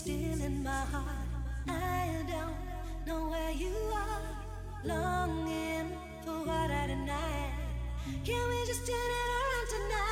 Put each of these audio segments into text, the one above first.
still in my heart. I don't know where you are, longing for what I deny. Can we just turn it around tonight?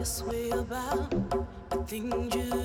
This way about the things you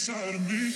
Inside of me,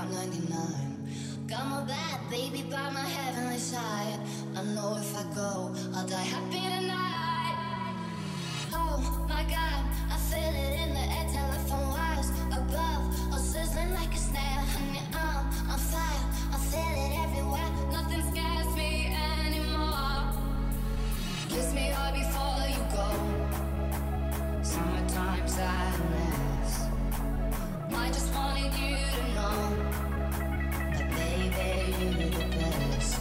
Route 99. Got my bad baby by my heavenly side. I know if I go, I'll die happy tonight. Oh my god, I feel it in the air. Telephone wires above, all sizzling like a snare. Honey, I'm on fire. I feel it everywhere. Nothing scares me anymore. Kiss me hard before you go. Summertime sadness. I just wanted you to know you the best.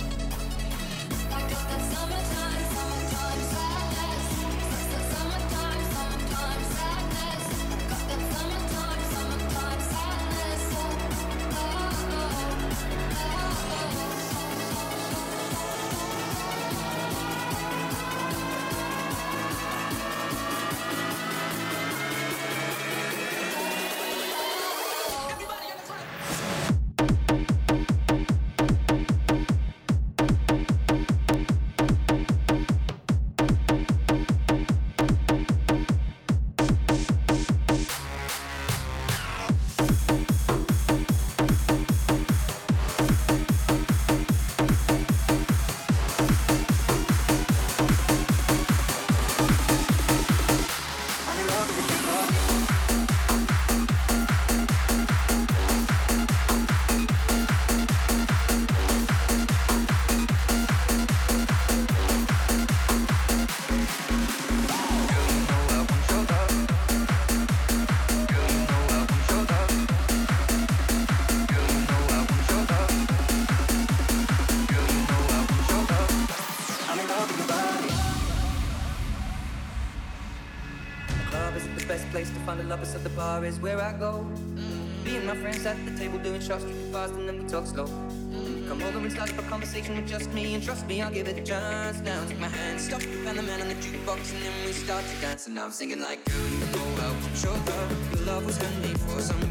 I go. Me and my friends at the table doing shots, drinking fast, and then we talk slow. Come over and start up a conversation with just me, and trust me, I'll give it a chance. Now take my hand, stop, and the man on the jukebox, and then we start to dance. And now I'm singing like, girl, you know I wasn't sure that your love was handmade for somebody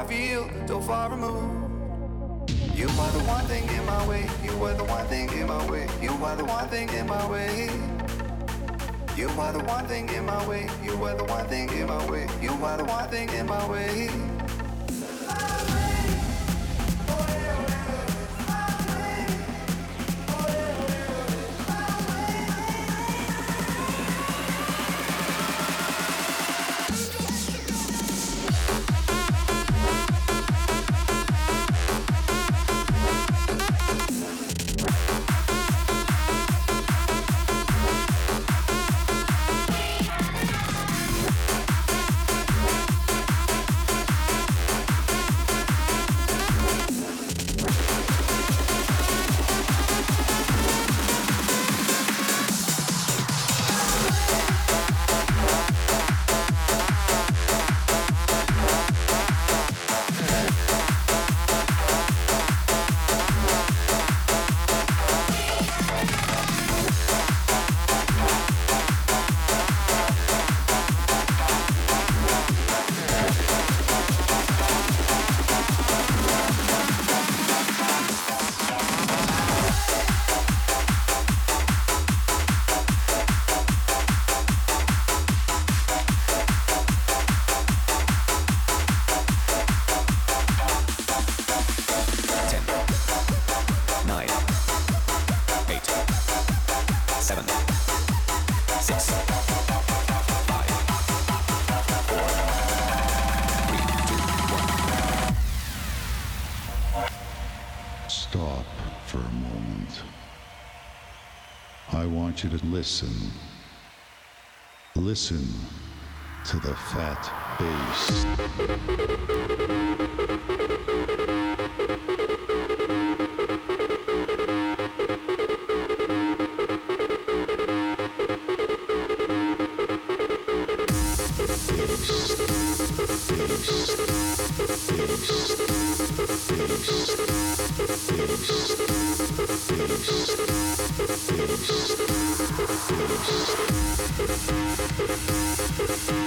I feel so far removed. You are the one thing in my way. You are the one thing in my way. You are the one thing in my way. You are the one thing in my way. You are the one thing in my way. You are the one thing in my way. Listen. Listen to the fat bass. Nine, Thank you.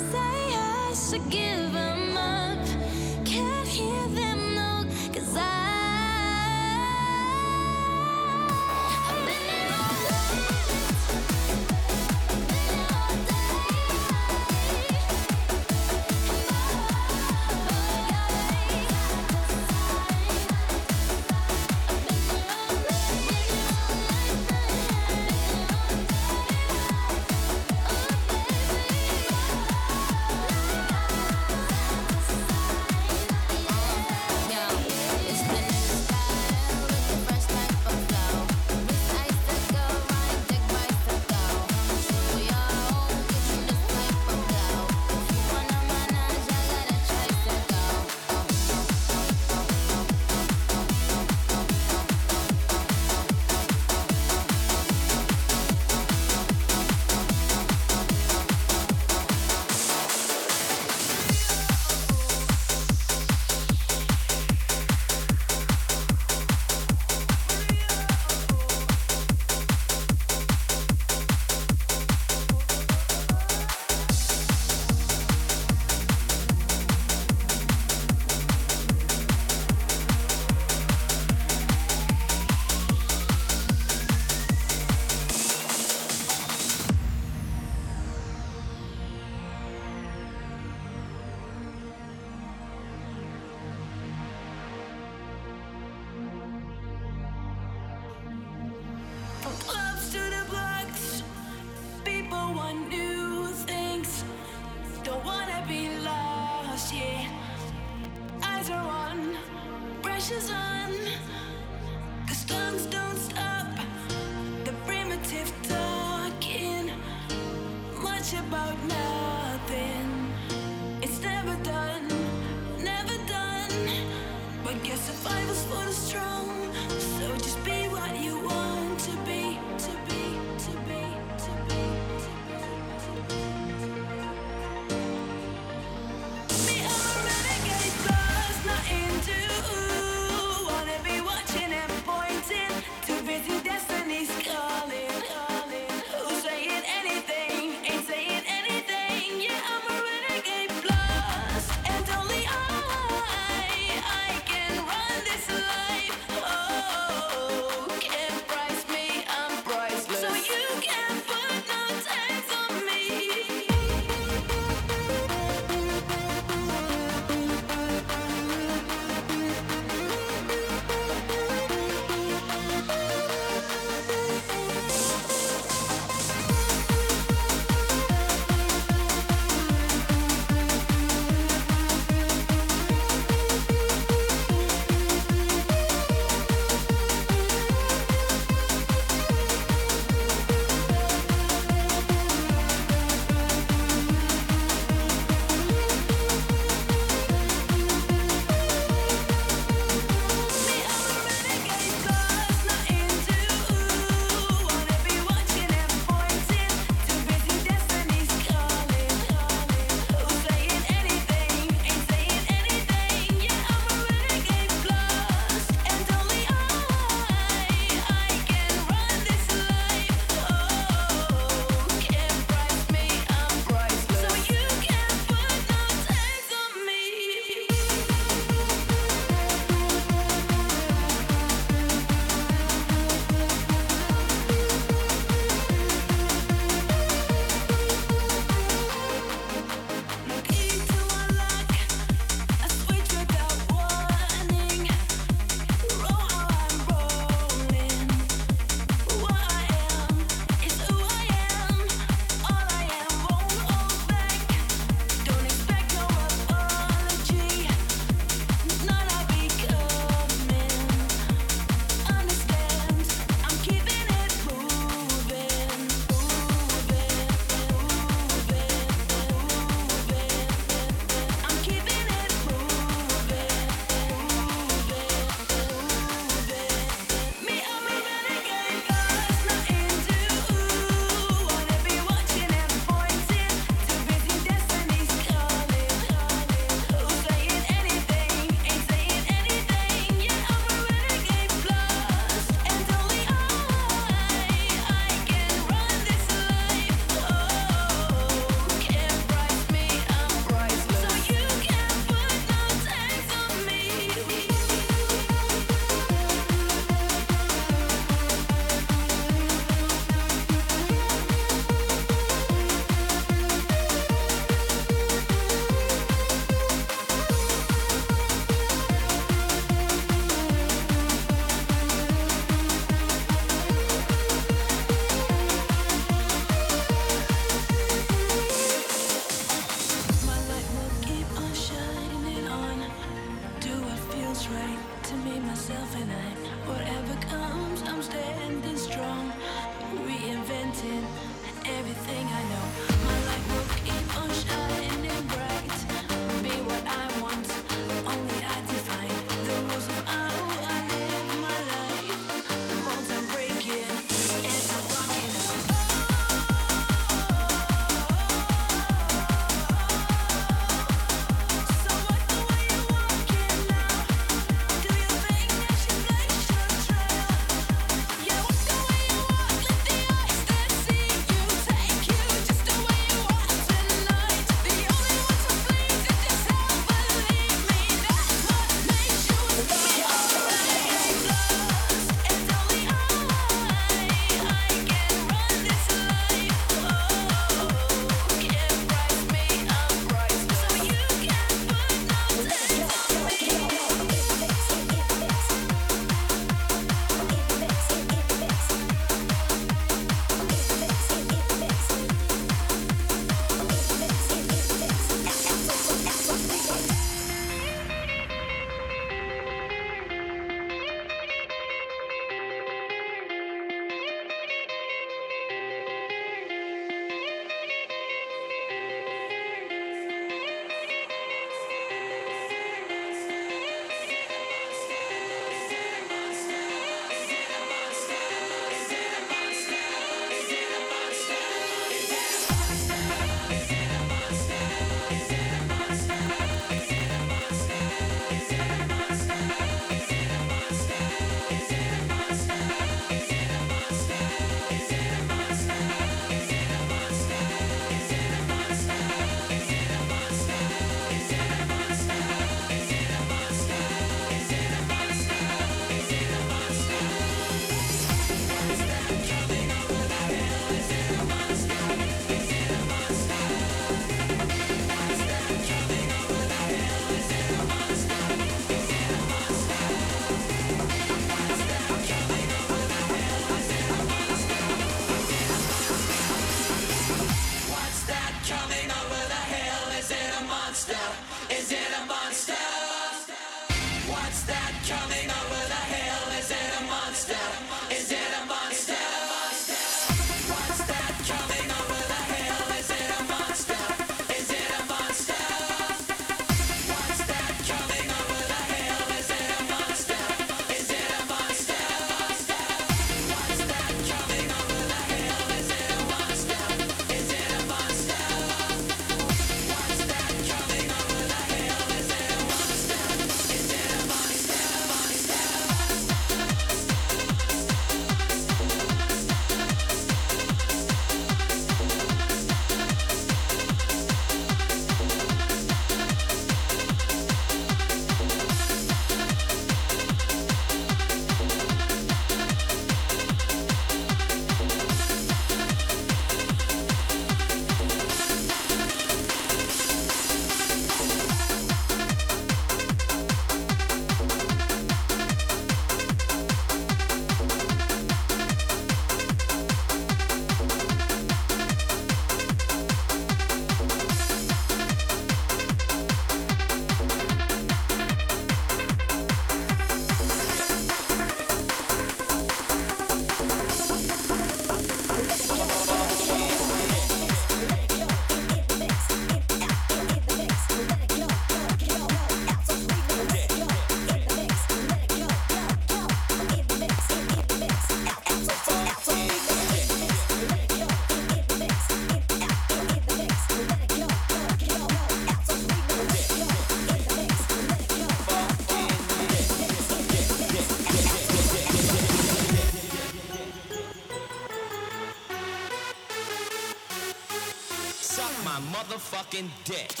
Motherfucking dick.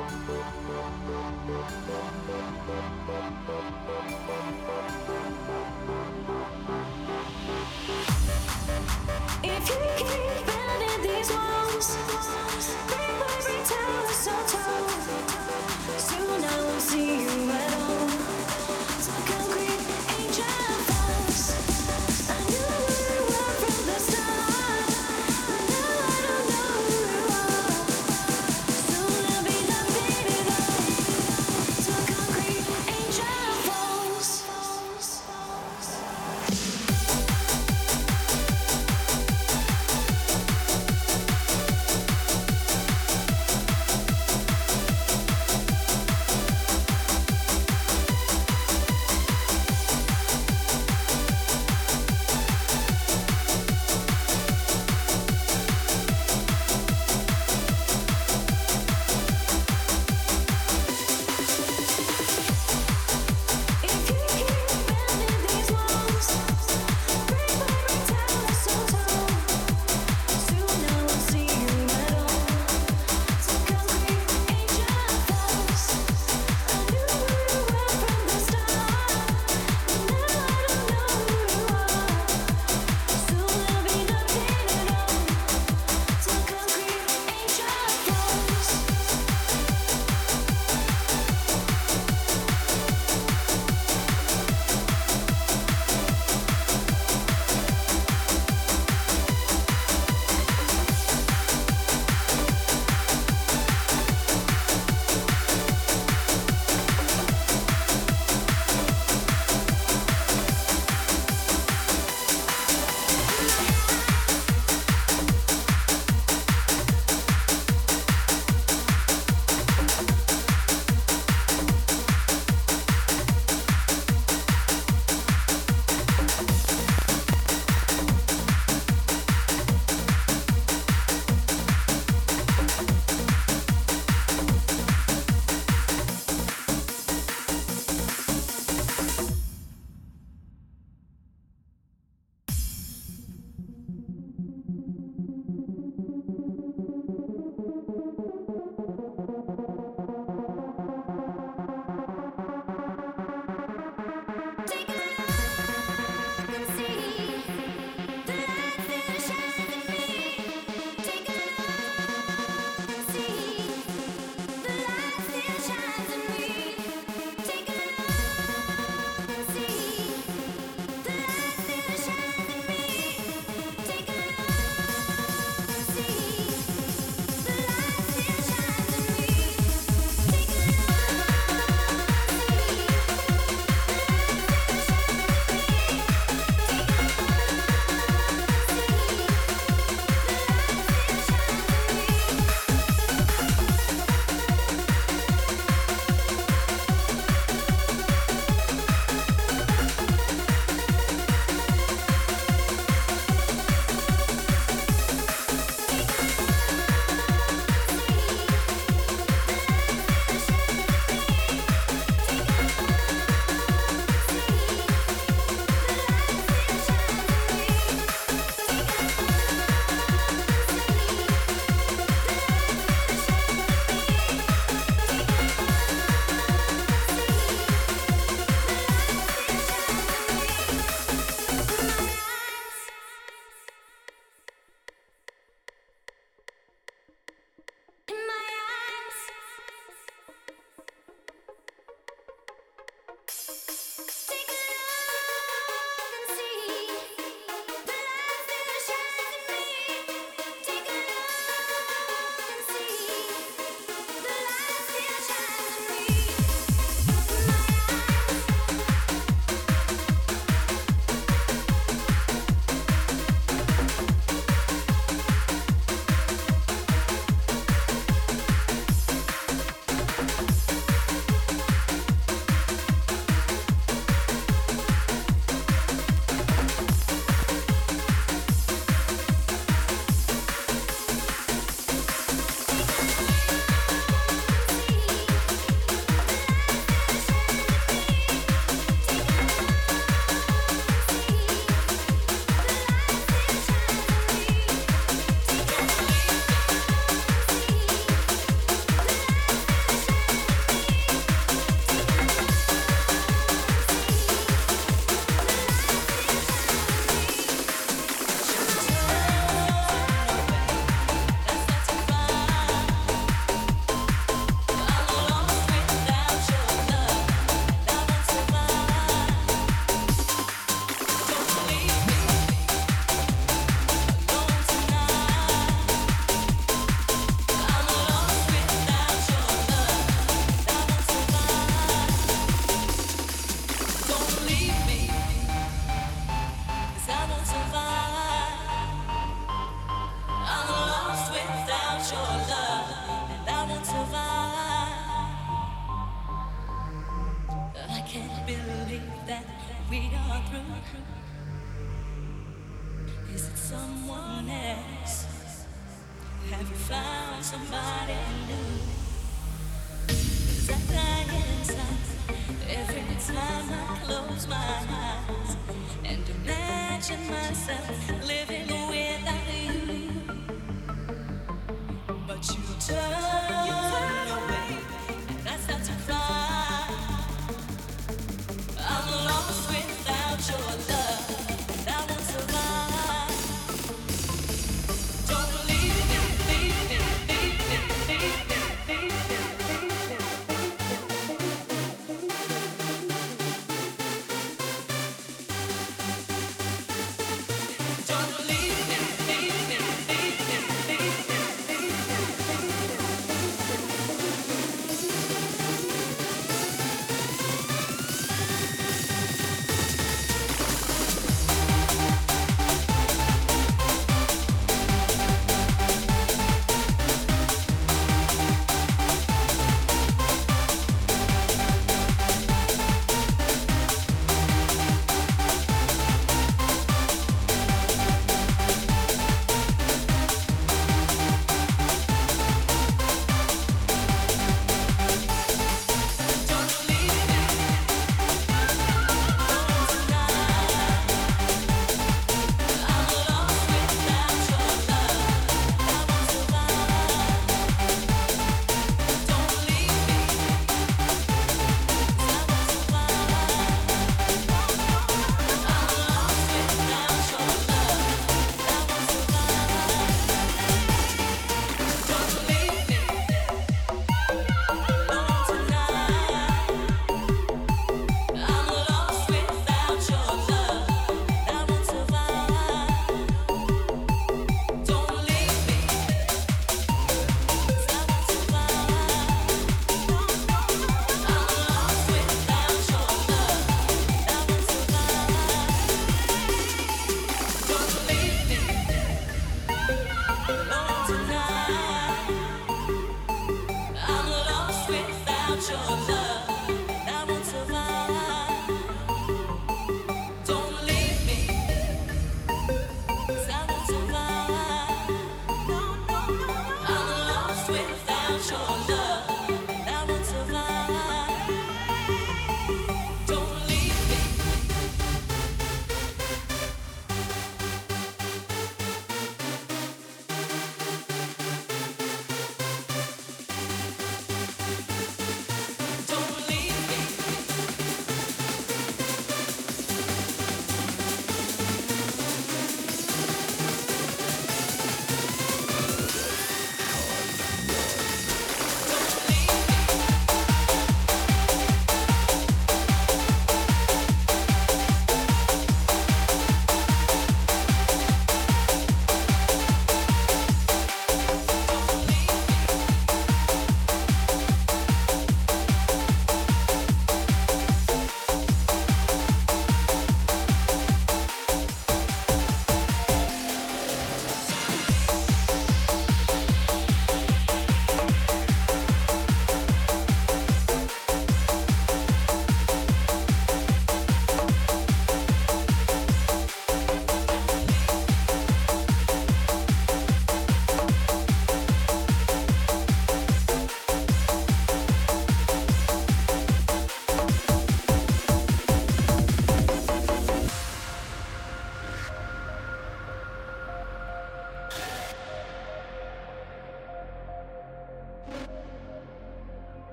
Thank you.